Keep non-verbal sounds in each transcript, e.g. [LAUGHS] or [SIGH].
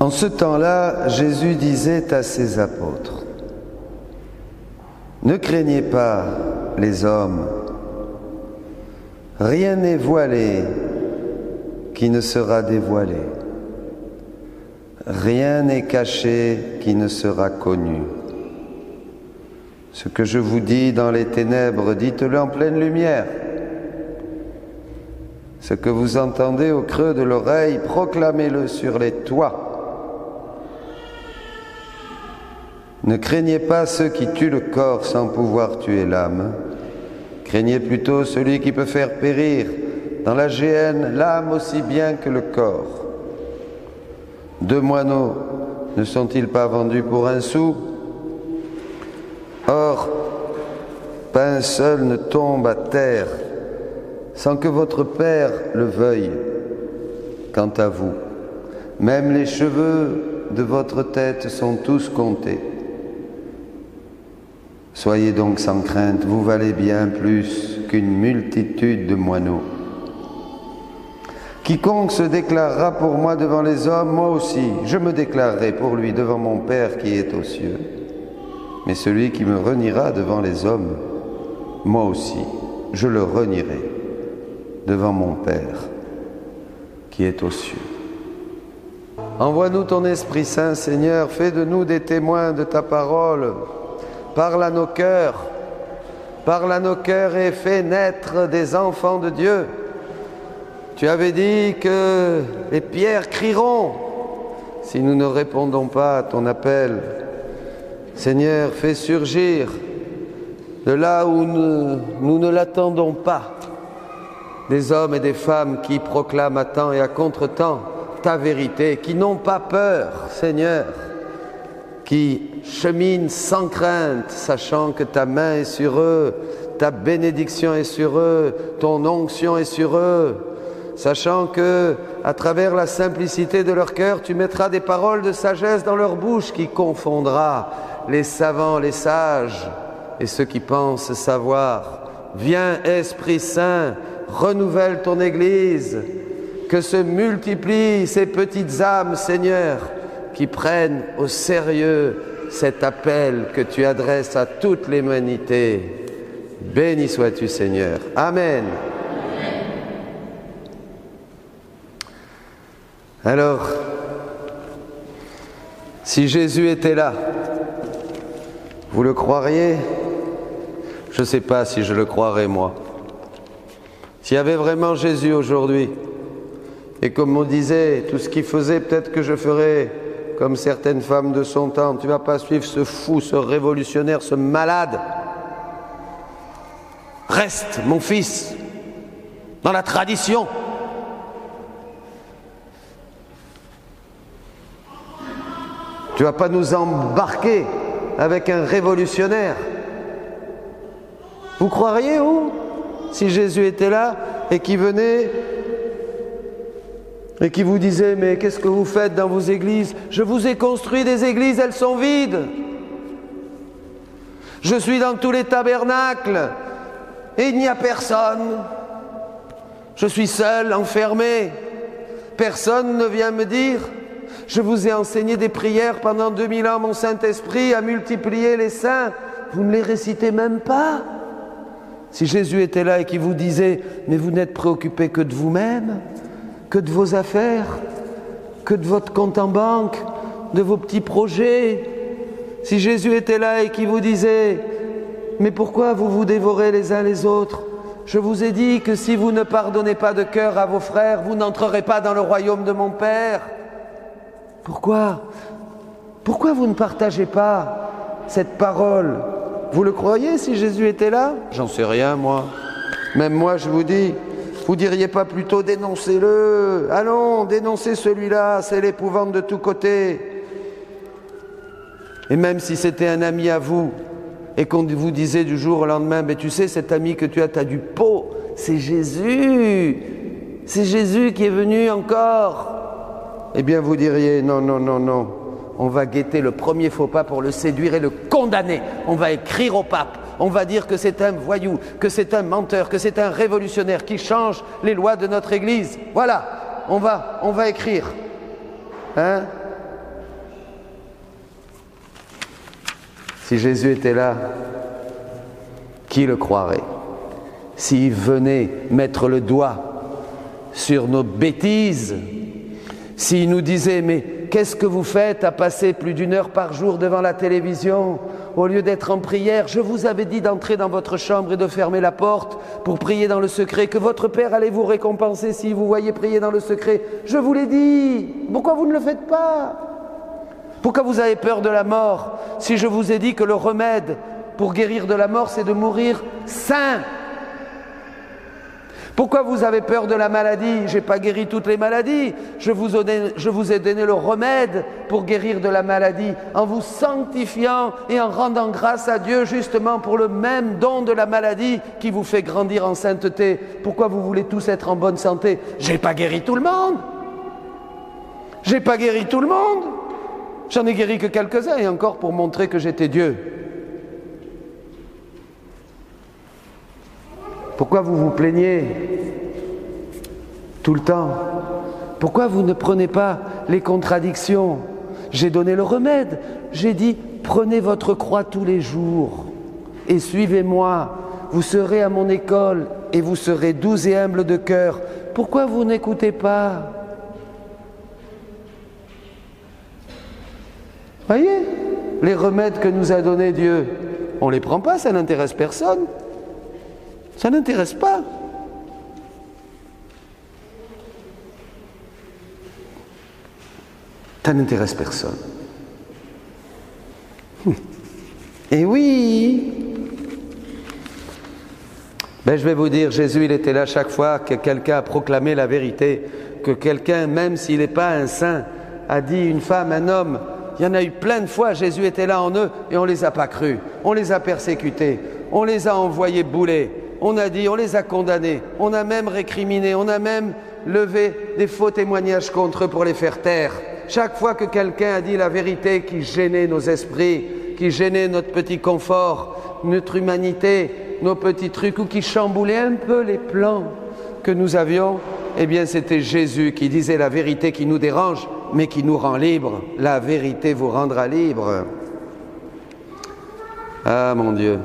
En ce temps-là, Jésus disait à ses apôtres, Ne craignez pas les hommes, rien n'est voilé qui ne sera dévoilé, rien n'est caché qui ne sera connu. Ce que je vous dis dans les ténèbres, dites-le en pleine lumière. Ce que vous entendez au creux de l'oreille, proclamez-le sur les toits. Ne craignez pas ceux qui tuent le corps sans pouvoir tuer l'âme. Craignez plutôt celui qui peut faire périr dans la géhenne l'âme aussi bien que le corps. Deux moineaux ne sont-ils pas vendus pour un sou? Or, pas un seul ne tombe à terre sans que votre Père le veuille. Quant à vous, même les cheveux de votre tête sont tous comptés. Soyez donc sans crainte, vous valez bien plus qu'une multitude de moineaux. Quiconque se déclarera pour moi devant les hommes, moi aussi, je me déclarerai pour lui devant mon Père qui est aux cieux. Mais celui qui me reniera devant les hommes, moi aussi, je le renierai devant mon Père qui est aux cieux. Envoie-nous ton Esprit Saint, Seigneur, fais de nous des témoins de ta parole. Parle à nos cœurs, parle à nos cœurs et fais naître des enfants de Dieu. Tu avais dit que les pierres crieront si nous ne répondons pas à ton appel. Seigneur, fais surgir de là où nous, ne l'attendons pas des hommes et des femmes qui proclament à temps et à contre-temps ta vérité, qui n'ont pas peur, Seigneur, qui cheminent sans crainte, sachant que ta main est sur eux, ta bénédiction est sur eux, ton onction est sur eux, sachant que à travers la simplicité de leur cœur, tu mettras des paroles de sagesse dans leur bouche qui confondra les savants, les sages et ceux qui pensent savoir. Viens, Esprit Saint, renouvelle ton Église, que se multiplient ces petites âmes, Seigneur, qui prennent au sérieux cet appel que tu adresses à toute l'humanité. Béni sois-tu Seigneur. Amen. Alors, si Jésus était là, vous le croiriez? Je ne sais pas si je le croirais moi. S'il y avait vraiment Jésus aujourd'hui, et comme on disait, tout ce qu'il faisait, peut-être que je ferais comme certaines femmes de son temps. Tu vas pas suivre ce fou, ce révolutionnaire, ce malade. Reste, mon fils, dans la tradition. Tu vas pas nous embarquer avec un révolutionnaire. Vous croiriez, où si Jésus était là et qui venait et qui vous disait, mais qu'est-ce que vous faites dans vos églises? Je vous ai construit des églises, elles sont vides. Je suis dans tous les tabernacles et il n'y a personne. Je suis seul, enfermé. Personne ne vient me dire. Je vous ai enseigné des prières pendant 2000 ans, mon Saint-Esprit a multiplié les saints. Vous ne les récitez même pas. Si Jésus était là et qui vous disait, mais vous n'êtes préoccupé que de vous-même, que de vos affaires, que de votre compte en banque, de vos petits projets. Si Jésus était là et qui vous disait, mais pourquoi vous vous dévorez les uns les autres? Je vous ai dit que si vous ne pardonnez pas de cœur à vos frères, vous n'entrerez pas dans le royaume de mon Père. Pourquoi? Pourquoi vous ne partagez pas cette parole? Vous le croyez si Jésus était là? J'en sais rien, moi. Même moi, je vous dis, vous diriez pas plutôt dénoncez-le Allons, dénoncez celui-là, c'est l'épouvante de tous côtés. Et même si c'était un ami à vous, et qu'on vous disait du jour au lendemain, mais tu sais, cet ami que tu as, tu as du pot, c'est Jésus. C'est Jésus qui est venu encore. Eh bien, vous diriez, non, non, non, non. On va guetter le premier faux pas pour le séduire et le condamner. On va écrire au pape on va dire que c'est un voyou, que c'est un menteur, que c'est un révolutionnaire qui change les lois de notre Église. Voilà, on va, on va écrire. Hein? Si Jésus était là, qui le croirait? S'il venait mettre le doigt sur nos bêtises, s'il nous disait, mais qu'est-ce que vous faites à passer plus d'une heure par jour devant la télévision? Au lieu d'être en prière Je vous avais dit d'entrer dans votre chambre et de fermer la porte pour prier dans le secret, que votre Père allait vous récompenser si vous voyez prier dans le secret. Je vous l'ai dit. Pourquoi vous ne le faites pas? Pourquoi vous avez peur de la mort? Si je vous ai dit que le remède pour guérir de la mort, c'est de mourir saint pourquoi vous avez peur de la maladie? Je n'ai pas guéri toutes les maladies. Je vous, ai, donné le remède pour guérir de la maladie en vous sanctifiant et en rendant grâce à Dieu justement pour le même don de la maladie qui vous fait grandir en sainteté. Pourquoi vous voulez tous être en bonne santé? Je n'ai pas guéri tout le monde. J'ai pas guéri tout le monde. J'en ai guéri que quelques-uns et encore pour montrer que j'étais Dieu. Pourquoi vous vous plaignez tout le temps Pourquoi vous ne prenez pas les contradictions J'ai donné le remède. J'ai dit, prenez votre croix tous les jours et suivez-moi. Vous serez à mon école et vous serez doux et humble de cœur. Pourquoi vous n'écoutez pas Voyez, les remèdes que nous a donnés Dieu, on ne les prend pas, ça n'intéresse personne. Ça n'intéresse pas. Ça n'intéresse personne. Hum. Et oui, ben, je vais vous dire, Jésus, il était là chaque fois que quelqu'un a proclamé la vérité, que quelqu'un, même s'il n'est pas un saint, a dit une femme, un homme, il y en a eu plein de fois, Jésus était là en eux et on ne les a pas crus, on les a persécutés, on les a envoyés bouler, on a dit, on les a condamnés, on a même récriminé, on a même levé des faux témoignages contre eux pour les faire taire. Chaque fois que quelqu'un a dit la vérité qui gênait nos esprits, qui gênait notre petit confort, notre humanité, nos petits trucs, ou qui chamboulait un peu les plans que nous avions, eh bien c'était Jésus qui disait la vérité qui nous dérange, mais qui nous rend libres. La vérité vous rendra libre. Ah mon Dieu.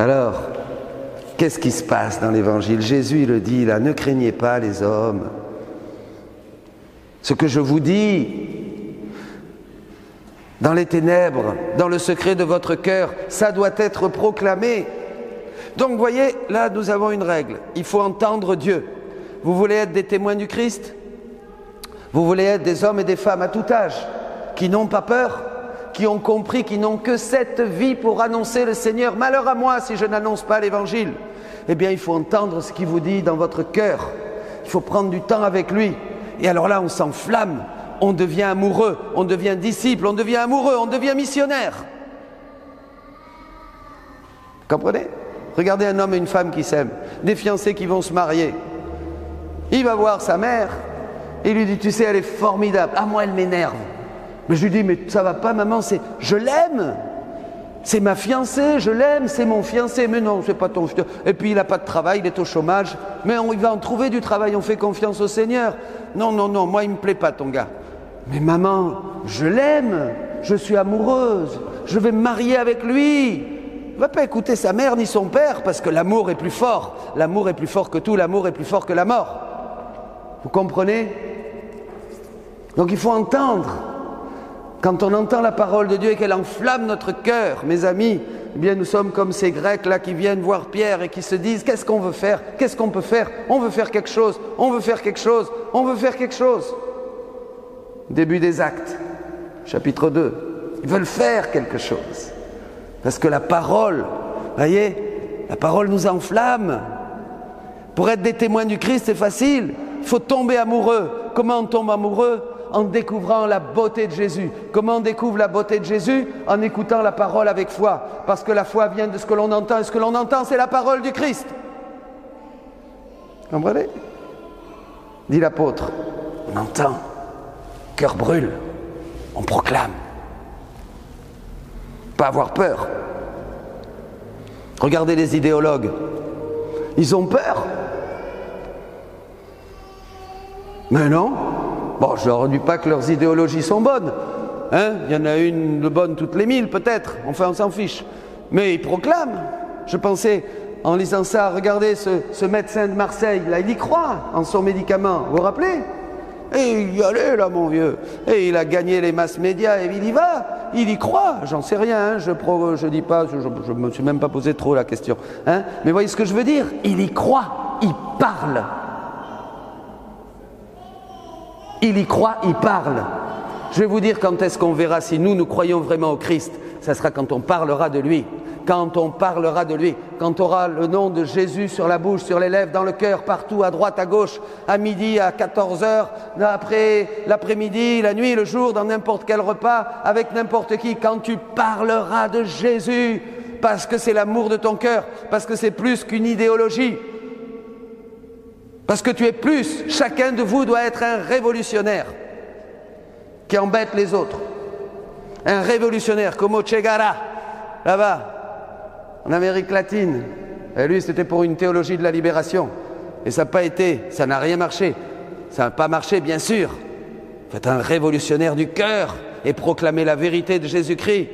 Alors, qu'est-ce qui se passe dans l'évangile? Jésus le dit là, ne craignez pas les hommes. Ce que je vous dis, dans les ténèbres, dans le secret de votre cœur, ça doit être proclamé. Donc, voyez, là, nous avons une règle. Il faut entendre Dieu. Vous voulez être des témoins du Christ? Vous voulez être des hommes et des femmes à tout âge qui n'ont pas peur? Qui ont compris qu'ils n'ont que cette vie pour annoncer le Seigneur. Malheur à moi si je n'annonce pas l'Évangile. Eh bien, il faut entendre ce qu'il vous dit dans votre cœur. Il faut prendre du temps avec lui. Et alors là, on s'enflamme, on devient amoureux, on devient disciple, on devient amoureux, on devient missionnaire. Comprenez? Regardez un homme et une femme qui s'aiment, des fiancés qui vont se marier. Il va voir sa mère, il lui dit, tu sais, elle est formidable. Ah, moi, elle m'énerve. Mais je lui dis, mais ça va pas, maman, c'est je l'aime. C'est ma fiancée, je l'aime, c'est mon fiancé. Mais non, c'est pas ton fiancé. Et puis il n'a pas de travail, il est au chômage. Mais on, il va en trouver du travail, on fait confiance au Seigneur. Non, non, non, moi il me plaît pas ton gars. Mais maman, je l'aime, je suis amoureuse, je vais me marier avec lui. Ne va pas écouter sa mère ni son père parce que l'amour est plus fort. L'amour est plus fort que tout, l'amour est plus fort que la mort. Vous comprenez? Donc il faut entendre. Quand on entend la parole de Dieu et qu'elle enflamme notre cœur, mes amis, eh bien nous sommes comme ces Grecs-là qui viennent voir Pierre et qui se disent qu'est-ce qu'on veut faire? Qu'est-ce qu'on peut faire? On veut faire quelque chose, on veut faire quelque chose, on veut faire quelque chose. Début des actes, chapitre 2. Ils veulent faire quelque chose. Parce que la parole, voyez, la parole nous enflamme. Pour être des témoins du Christ, c'est facile. Il faut tomber amoureux. Comment on tombe amoureux? En découvrant la beauté de Jésus. Comment on découvre la beauté de Jésus En écoutant la parole avec foi. Parce que la foi vient de ce que l'on entend, et ce que l'on entend, c'est la parole du Christ. Comprenez? Dit l'apôtre. On entend, cœur brûle, on proclame. Pas avoir peur. Regardez les idéologues. Ils ont peur. Mais non, Bon, je leur dis pas que leurs idéologies sont bonnes, Hein il y en a une de bonne toutes les mille peut-être, enfin on s'en fiche. Mais il proclame. Je pensais, en lisant ça, regardez ce, médecin de Marseille, là il y croit en son médicament, vous vous rappelez? Et il y allait là, mon vieux. Et il a gagné les masses médias et il y va. Il y croit. J'en sais rien. Hein. Je ne dis pas, je ne me suis même pas posé trop la question. Hein. Mais voyez ce que je veux dire? Il y croit. Il parle. Il y croit, il parle. Je vais vous dire quand est-ce qu'on verra si nous, nous croyons vraiment au Christ. Ça sera quand on parlera de lui quand on parlera de lui, quand on aura le nom de Jésus sur la bouche, sur les lèvres, dans le cœur, partout, à droite, à gauche, à midi, à 14 heures, après l'après-midi, la nuit, le jour, dans n'importe quel repas, avec n'importe qui, quand tu parleras de Jésus, parce que c'est l'amour de ton cœur, parce que c'est plus qu'une idéologie, parce que tu es plus, chacun de vous doit être un révolutionnaire qui embête les autres. Un révolutionnaire comme Che là-bas, en Amérique latine. Et lui, c'était pour une théologie de la libération. Et ça n'a pas été, ça n'a rien marché. Ça n'a pas marché, bien sûr. Faites un révolutionnaire du cœur et proclamer la vérité de Jésus-Christ.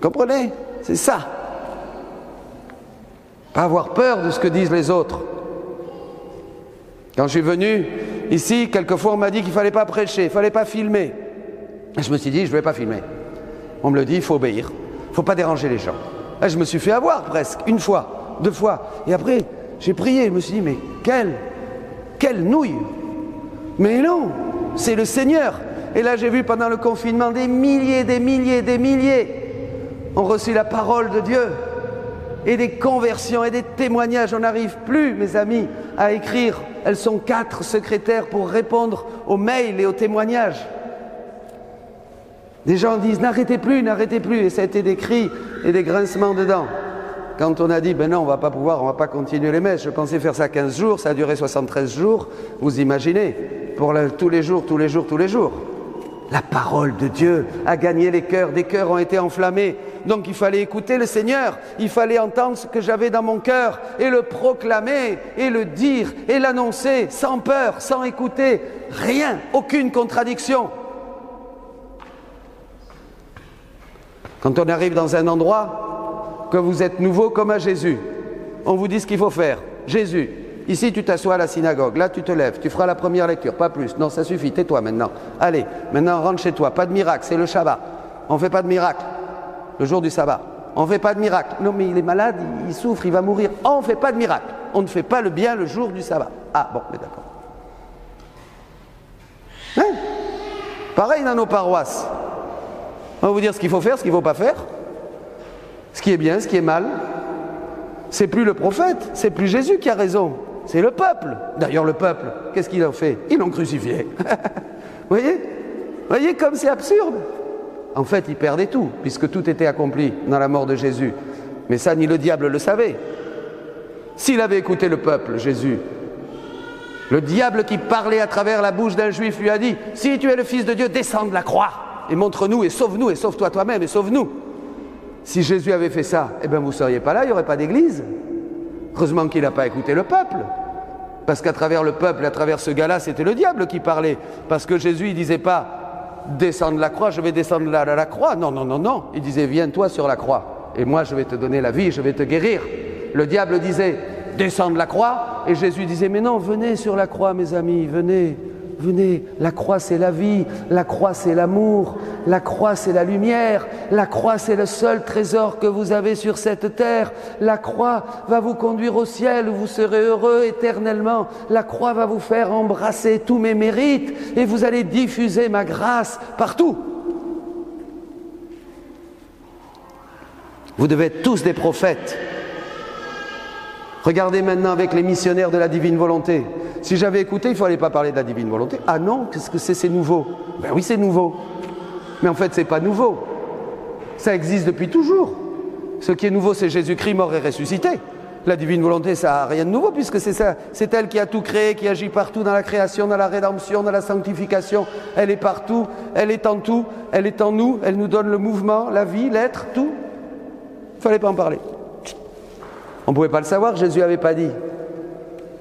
Comprenez? C'est ça. Pas avoir peur de ce que disent les autres. Quand je suis venu ici, quelquefois on m'a dit qu'il ne fallait pas prêcher, il ne fallait pas filmer. Et je me suis dit, je ne vais pas filmer. On me le dit, il faut obéir faut pas déranger les gens. Là, je me suis fait avoir presque, une fois, deux fois. Et après, j'ai prié, je me suis dit, mais quelle, quelle nouille Mais non, c'est le Seigneur. Et là, j'ai vu pendant le confinement des milliers, des milliers, des milliers ont reçu la parole de Dieu. Et des conversions et des témoignages. On n'arrive plus, mes amis, à écrire. Elles sont quatre secrétaires pour répondre aux mails et aux témoignages. Des gens disent n'arrêtez plus, n'arrêtez plus, et ça a été des cris et des grincements dedans. Quand on a dit ben non, on va pas pouvoir, on va pas continuer les messes, je pensais faire ça 15 jours, ça a duré 73 jours, vous imaginez, pour tous les jours, tous les jours, tous les jours. La parole de Dieu a gagné les cœurs, des cœurs ont été enflammés. Donc il fallait écouter le Seigneur, il fallait entendre ce que j'avais dans mon cœur et le proclamer et le dire et l'annoncer sans peur, sans écouter, rien, aucune contradiction. Quand on arrive dans un endroit, que vous êtes nouveau comme à Jésus, on vous dit ce qu'il faut faire. Jésus, ici tu t'assois à la synagogue, là tu te lèves, tu feras la première lecture, pas plus. Non, ça suffit, tais-toi maintenant. Allez, maintenant rentre chez toi, pas de miracle, c'est le Shabbat. On ne fait pas de miracle le jour du sabbat. On ne fait pas de miracle. Non, mais il est malade, il souffre, il va mourir. On ne fait pas de miracle. On ne fait pas le bien le jour du sabbat. Ah bon, mais d'accord. Hein Pareil dans nos paroisses. On va vous dire ce qu'il faut faire, ce qu'il ne faut pas faire, ce qui est bien, ce qui est mal. C'est plus le prophète, c'est plus Jésus qui a raison, c'est le peuple. D'ailleurs, le peuple, qu'est-ce qu'il a fait? Ils l'ont crucifié. Vous [LAUGHS] voyez? Vous voyez comme c'est absurde En fait, ils perdaient tout, puisque tout était accompli dans la mort de Jésus. Mais ça, ni le diable le savait. S'il avait écouté le peuple, Jésus, le diable qui parlait à travers la bouche d'un juif lui a dit, si tu es le Fils de Dieu, descends de la croix et montre-nous et sauve-nous et sauve-toi toi-même et sauve-nous. Si Jésus avait fait ça, eh bien vous ne seriez pas là, il n'y aurait pas d'église. Heureusement qu'il n'a pas écouté le peuple. Parce qu'à travers le peuple, à travers ce gars-là, c'était le diable qui parlait. Parce que Jésus, il disait pas descends de la croix, je vais descendre de la, la croix. Non, non, non, non. Il disait viens-toi sur la croix. Et moi, je vais te donner la vie, je vais te guérir. Le diable disait descends de la croix. Et Jésus disait mais non, venez sur la croix, mes amis, venez. Venez, la croix c'est la vie, la croix c'est l'amour, la croix c'est la lumière, la croix c'est le seul trésor que vous avez sur cette terre, la croix va vous conduire au ciel où vous serez heureux éternellement, la croix va vous faire embrasser tous mes mérites et vous allez diffuser ma grâce partout. Vous devez être tous des prophètes. Regardez maintenant avec les missionnaires de la divine volonté. Si j'avais écouté, il ne fallait pas parler de la divine volonté. Ah non, qu'est-ce que c'est C'est nouveau? Ben oui, c'est nouveau. Mais en fait, ce n'est pas nouveau. Ça existe depuis toujours. Ce qui est nouveau, c'est Jésus-Christ mort et ressuscité. La divine volonté, ça n'a rien de nouveau puisque c'est ça, c'est elle qui a tout créé, qui agit partout dans la création, dans la rédemption, dans la sanctification. Elle est partout, elle est en tout, elle est en nous, elle nous donne le mouvement, la vie, l'être, tout. Il ne fallait pas en parler. On ne pouvait pas le savoir, Jésus n'avait pas dit.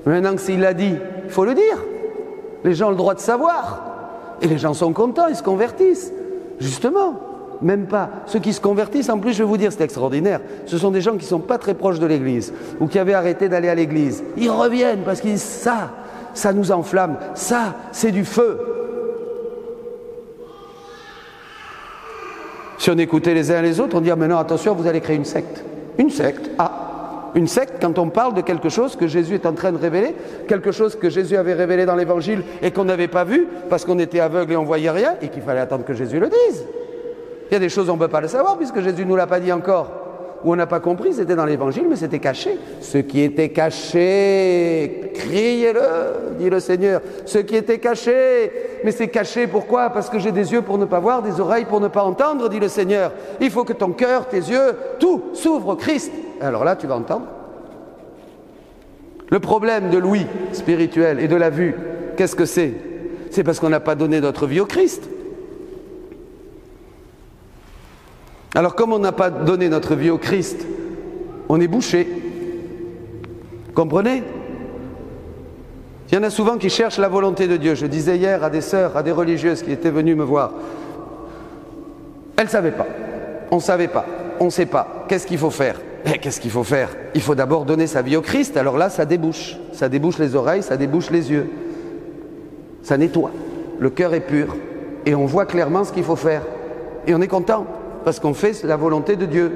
Maintenant que s'il l'a dit, il faut le dire. Les gens ont le droit de savoir. Et les gens sont contents, ils se convertissent. Justement, même pas. Ceux qui se convertissent, en plus, je vais vous dire, c'est extraordinaire. Ce sont des gens qui ne sont pas très proches de l'Église ou qui avaient arrêté d'aller à l'Église. Ils reviennent parce qu'ils disent ça, ça nous enflamme, ça, c'est du feu. Si on écoutait les uns les autres, on dirait mais non, attention, vous allez créer une secte. Une secte Ah, une secte quand on parle de quelque chose que Jésus est en train de révéler, quelque chose que Jésus avait révélé dans l'Évangile et qu'on n'avait pas vu parce qu'on était aveugle et on voyait rien et qu'il fallait attendre que Jésus le dise. Il y a des choses on ne peut pas le savoir puisque Jésus ne nous l'a pas dit encore. Ou on n'a pas compris, c'était dans l'évangile, mais c'était caché. Ce qui était caché, criez-le, dit le Seigneur. Ce qui était caché, mais c'est caché pourquoi? Parce que j'ai des yeux pour ne pas voir, des oreilles pour ne pas entendre, dit le Seigneur. Il faut que ton cœur, tes yeux, tout s'ouvre au Christ. Alors là, tu vas entendre. Le problème de l'ouïe spirituel et de la vue, qu'est-ce que c'est? C'est parce qu'on n'a pas donné notre vie au Christ. Alors comme on n'a pas donné notre vie au Christ, on est bouché. Comprenez? Il y en a souvent qui cherchent la volonté de Dieu. Je disais hier à des sœurs, à des religieuses qui étaient venues me voir. Elles ne savaient pas. On ne savait pas. On ne sait pas. Qu'est-ce qu'il faut faire? Eh, Qu'est-ce qu'il faut faire? Il faut d'abord donner sa vie au Christ. Alors là, ça débouche. Ça débouche les oreilles, ça débouche les yeux. Ça nettoie. Le cœur est pur. Et on voit clairement ce qu'il faut faire. Et on est content parce qu'on fait la volonté de Dieu.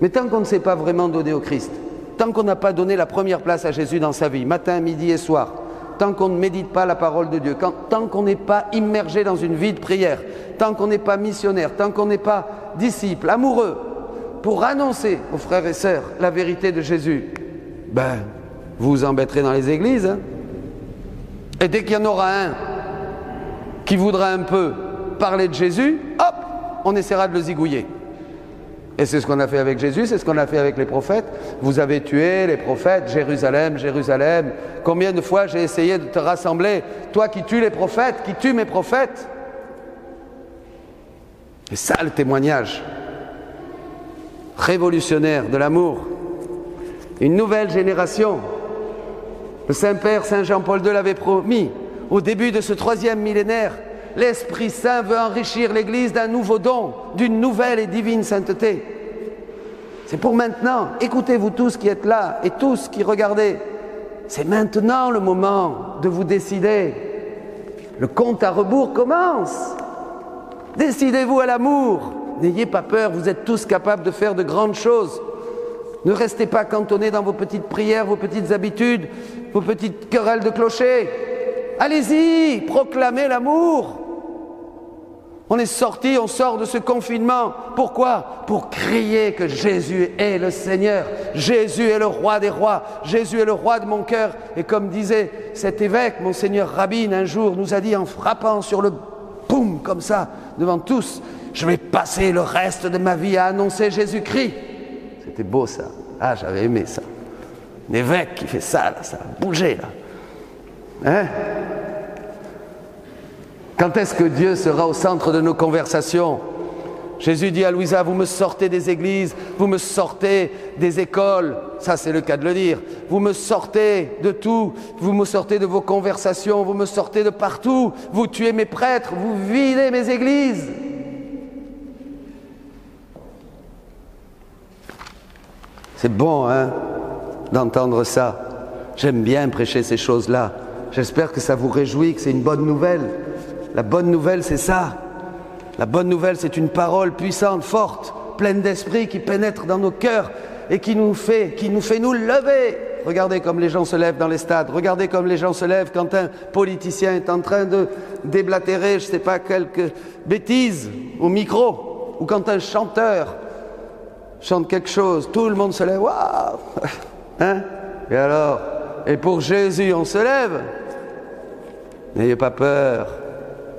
Mais tant qu'on ne s'est pas vraiment donné au Christ, tant qu'on n'a pas donné la première place à Jésus dans sa vie, matin, midi et soir, tant qu'on ne médite pas la parole de Dieu, tant qu'on n'est pas immergé dans une vie de prière, tant qu'on n'est pas missionnaire, tant qu'on n'est pas disciple, amoureux, pour annoncer aux frères et sœurs la vérité de Jésus, ben, vous vous embêterez dans les églises. Hein. et dès qu'il y en aura un qui voudra un peu parler de Jésus, hop, on essaiera de le zigouiller. Et c'est ce qu'on a fait avec Jésus, c'est ce qu'on a fait avec les prophètes. Vous avez tué les prophètes, Jérusalem, Jérusalem. Combien de fois j'ai essayé de te rassembler, toi qui tues les prophètes, qui tues mes prophètes? C'est ça le témoignage révolutionnaire de l'amour. Une nouvelle génération. Le Saint-Père Saint Jean-Paul II l'avait promis au début de ce troisième millénaire l'Esprit Saint veut enrichir l'Église d'un nouveau don, d'une nouvelle et divine sainteté. C'est pour maintenant. Écoutez-vous tous qui êtes là et tous qui regardez. C'est maintenant le moment de vous décider. Le compte à rebours commence. Décidez-vous à l'amour. N'ayez pas peur, vous êtes tous capables de faire de grandes choses. Ne restez pas cantonnés dans vos petites prières, vos petites habitudes, vos petites querelles de clocher. Allez-y, proclamez l'amour. On est sorti, on sort de ce confinement. Pourquoi? Pour crier que Jésus est le Seigneur. Jésus est le roi des rois. Jésus est le roi de mon cœur. Et comme disait cet évêque, monseigneur Rabine, un jour nous a dit en frappant sur le boum comme ça devant tous, je vais passer le reste de ma vie à annoncer Jésus-Christ. C'était beau ça. Ah, j'avais aimé ça. Un évêque qui fait ça, là, ça a bougé là. Hein? Quand est-ce que Dieu sera au centre de nos conversations? Jésus dit à Louisa, vous me sortez des églises, vous me sortez des écoles, ça c'est le cas de le dire, vous me sortez de tout, vous me sortez de vos conversations, vous me sortez de partout, vous tuez mes prêtres, vous videz mes églises. C'est bon, hein, d'entendre ça. J'aime bien prêcher ces choses-là. J'espère que ça vous réjouit, que c'est une bonne nouvelle. La bonne nouvelle, c'est ça. La bonne nouvelle, c'est une parole puissante, forte, pleine d'esprit qui pénètre dans nos cœurs et qui nous fait, qui nous fait nous lever. Regardez comme les gens se lèvent dans les stades. Regardez comme les gens se lèvent quand un politicien est en train de déblatérer, je ne sais pas, quelques bêtises au micro. Ou quand un chanteur chante quelque chose, tout le monde se lève. Waouh [LAUGHS] Hein? Et alors? Et pour Jésus, on se lève. N'ayez pas peur.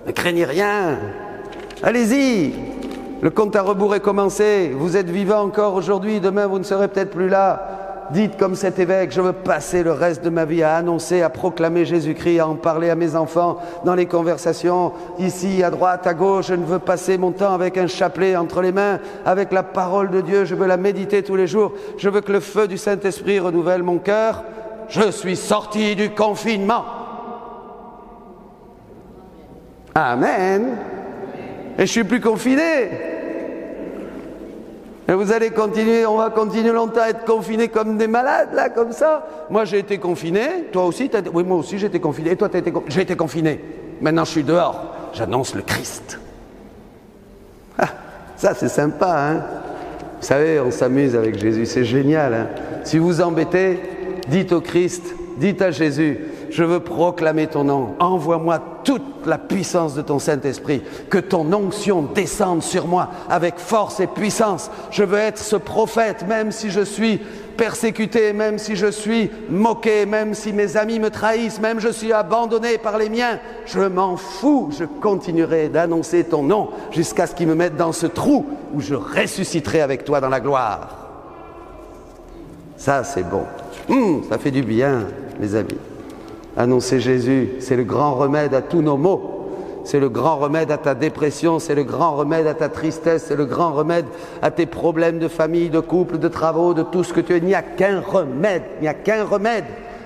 Ne craignez rien. Allez-y. Le compte à rebours est commencé. Vous êtes vivant encore aujourd'hui. Demain, vous ne serez peut-être plus là. Dites comme cet évêque, je veux passer le reste de ma vie à annoncer, à proclamer Jésus-Christ, à en parler à mes enfants dans les conversations, ici, à droite, à gauche. Je ne veux passer mon temps avec un chapelet entre les mains, avec la parole de Dieu. Je veux la méditer tous les jours. Je veux que le feu du Saint-Esprit renouvelle mon cœur. Je suis sorti du confinement. Amen. Et je suis plus confiné. Et vous allez continuer, on va continuer longtemps à être confinés comme des malades, là, comme ça. Moi, j'ai été confiné. Toi aussi, as oui, moi aussi, j'ai été confiné. Et toi, as été... j'ai été confiné. Maintenant, je suis dehors. J'annonce le Christ. Ah, ça, c'est sympa, hein Vous savez, on s'amuse avec Jésus. C'est génial, hein Si vous embêtez, dites au Christ, dites à Jésus, je veux proclamer ton nom. Envoie-moi toute la puissance de ton Saint-Esprit. Que ton onction descende sur moi avec force et puissance. Je veux être ce prophète, même si je suis persécuté, même si je suis moqué, même si mes amis me trahissent, même si je suis abandonné par les miens. Je m'en fous. Je continuerai d'annoncer ton nom jusqu'à ce qu'ils me mettent dans ce trou où je ressusciterai avec toi dans la gloire. Ça, c'est bon. Hum, ça fait du bien, mes amis. Annoncer Jésus, c'est le grand remède à tous nos maux. C'est le grand remède à ta dépression, c'est le grand remède à ta tristesse, c'est le grand remède à tes problèmes de famille, de couple, de travaux, de tout ce que tu es. Il n'y a qu'un remède, il n'y a qu'un remède.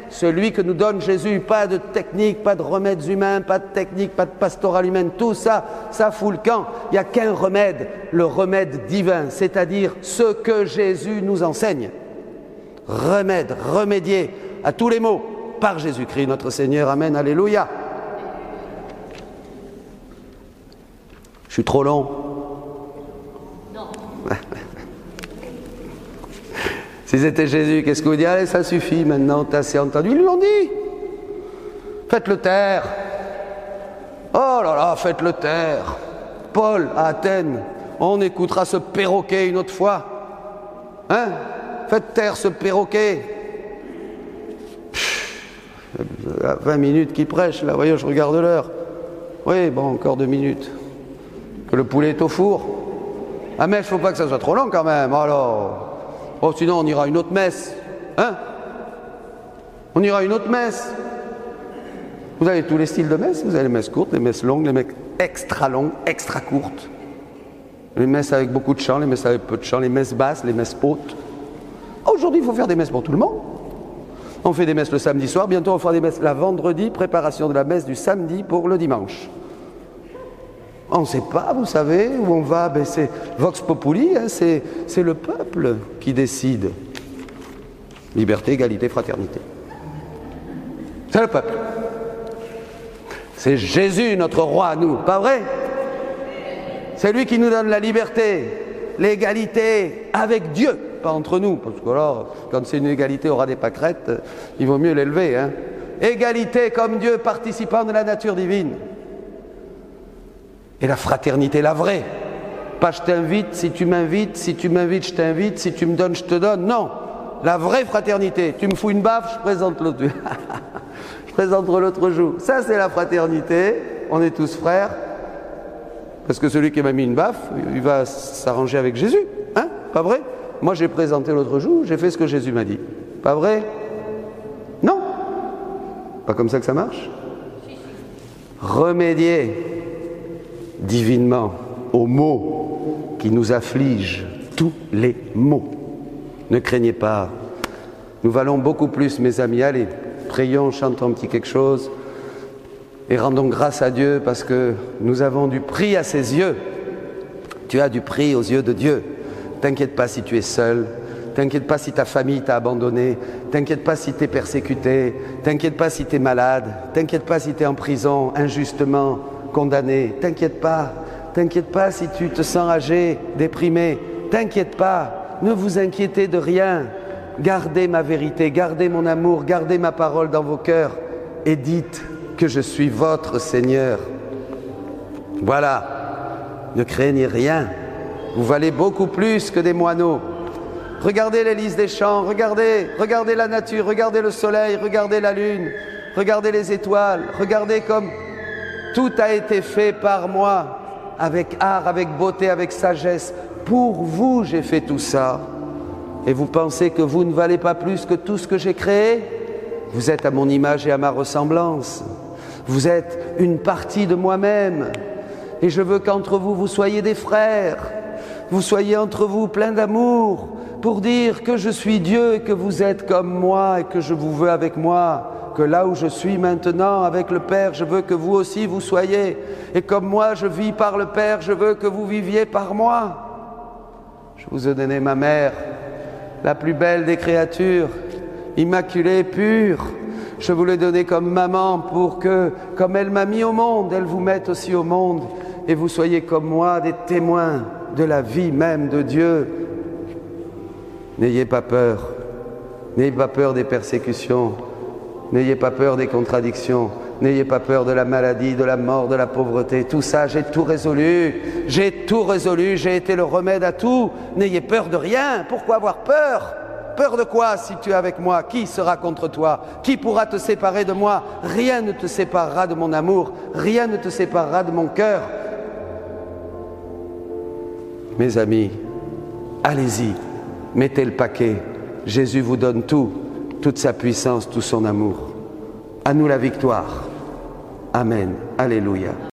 Celui que nous donne Jésus, pas de technique, pas de remèdes humains, pas de technique, pas de pastoral humaine, tout ça, ça fout le camp. Il n'y a qu'un remède, le remède divin, c'est-à-dire ce que Jésus nous enseigne. Remède, remédier à tous les maux par Jésus-Christ notre Seigneur. Amen, Alléluia. Je suis trop long Non. si c'était Jésus, qu'est-ce que vous dites? Allez, ça suffit maintenant, t'as assez entendu. Ils lui ont dit. Faites-le taire. Oh là là, faites-le taire. Paul à Athènes, on écoutera ce perroquet une autre fois. Hein? Faites taire ce perroquet. 20 minutes qui prêche, là, voyez, je regarde l'heure. Oui, bon, encore deux minutes. Que le poulet est au four. Ah, mais il ne faut pas que ça soit trop long quand même, alors. Oh, sinon, on ira une autre messe. Hein? On ira une autre messe. Vous avez tous les styles de messe. Vous avez les messes courtes, les messes longues, les messes extra longues, extra courtes. Les messes avec beaucoup de chants, les messes avec peu de chants, les messes basses, les messes hautes. Aujourd'hui, il faut faire des messes pour tout le monde. On fait des messes le samedi soir, bientôt on fera des messes la vendredi, préparation de la messe du samedi pour le dimanche. On ne sait pas, vous savez, où on va, ben c'est Vox Populi, hein, c'est le peuple qui décide. Liberté, égalité, fraternité. C'est le peuple. C'est Jésus, notre roi nous, pas vrai? C'est lui qui nous donne la liberté, l'égalité avec Dieu pas entre nous, parce que là, quand c'est une égalité, aura des pâquerettes, il vaut mieux l'élever. Hein. Égalité comme Dieu, participant de la nature divine. Et la fraternité, la vraie. Pas je t'invite, si tu m'invites, si tu m'invites, je t'invite, si tu me donnes, je te donne. Non, la vraie fraternité. Tu me fous une baffe, je présente l'autre. [LAUGHS] je présenterai l'autre jour. Ça, c'est la fraternité. On est tous frères. Parce que celui qui m'a mis une baffe, il va s'arranger avec Jésus. Hein Pas vrai? Moi, j'ai présenté l'autre jour, j'ai fait ce que Jésus m'a dit. Pas vrai? Non Pas comme ça que ça marche? Remédier divinement aux maux qui nous affligent, tous les maux. Ne craignez pas. Nous valons beaucoup plus, mes amis. Allez, prions, chantons un petit quelque chose et rendons grâce à Dieu parce que nous avons du prix à ses yeux. Tu as du prix aux yeux de Dieu. T'inquiète pas si tu es seul. T'inquiète pas si ta famille t'a abandonné. T'inquiète pas si tu es persécuté. T'inquiète pas si tu es malade. T'inquiète pas si tu es en prison, injustement condamné. T'inquiète pas. T'inquiète pas si tu te sens âgé, déprimé. T'inquiète pas. Ne vous inquiétez de rien. Gardez ma vérité, gardez mon amour, gardez ma parole dans vos cœurs et dites que je suis votre Seigneur. Voilà. Ne craignez rien. Vous valez beaucoup plus que des moineaux. Regardez les lys des champs, regardez, regardez la nature, regardez le soleil, regardez la lune, regardez les étoiles, regardez comme tout a été fait par moi, avec art, avec beauté, avec sagesse. Pour vous, j'ai fait tout ça. Et vous pensez que vous ne valez pas plus que tout ce que j'ai créé? Vous êtes à mon image et à ma ressemblance. Vous êtes une partie de moi-même. Et je veux qu'entre vous, vous soyez des frères vous soyez entre vous plein d'amour pour dire que je suis Dieu et que vous êtes comme moi et que je vous veux avec moi. que là où je suis maintenant avec le Père, je veux que vous aussi vous soyez. Et comme moi je vis par le Père, je veux que vous viviez par moi. Je vous ai donné ma mère, la plus belle des créatures, immaculée, pure. Je vous l'ai donnée comme maman pour que, comme elle m'a mis au monde, elle vous mette aussi au monde et vous soyez comme moi des témoins de la vie même de Dieu. N'ayez pas peur, n'ayez pas peur des persécutions, n'ayez pas peur des contradictions, n'ayez pas peur de la maladie, de la mort, de la pauvreté. Tout ça, j'ai tout résolu, j'ai tout résolu, j'ai été le remède à tout. N'ayez peur de rien, pourquoi avoir peur? Peur de quoi si tu es avec moi? Qui sera contre toi? Qui pourra te séparer de moi? Rien ne te séparera de mon amour, rien ne te séparera de mon cœur. Mes amis, allez-y, mettez le paquet. Jésus vous donne tout, toute sa puissance, tout son amour. À nous la victoire. Amen. Alléluia.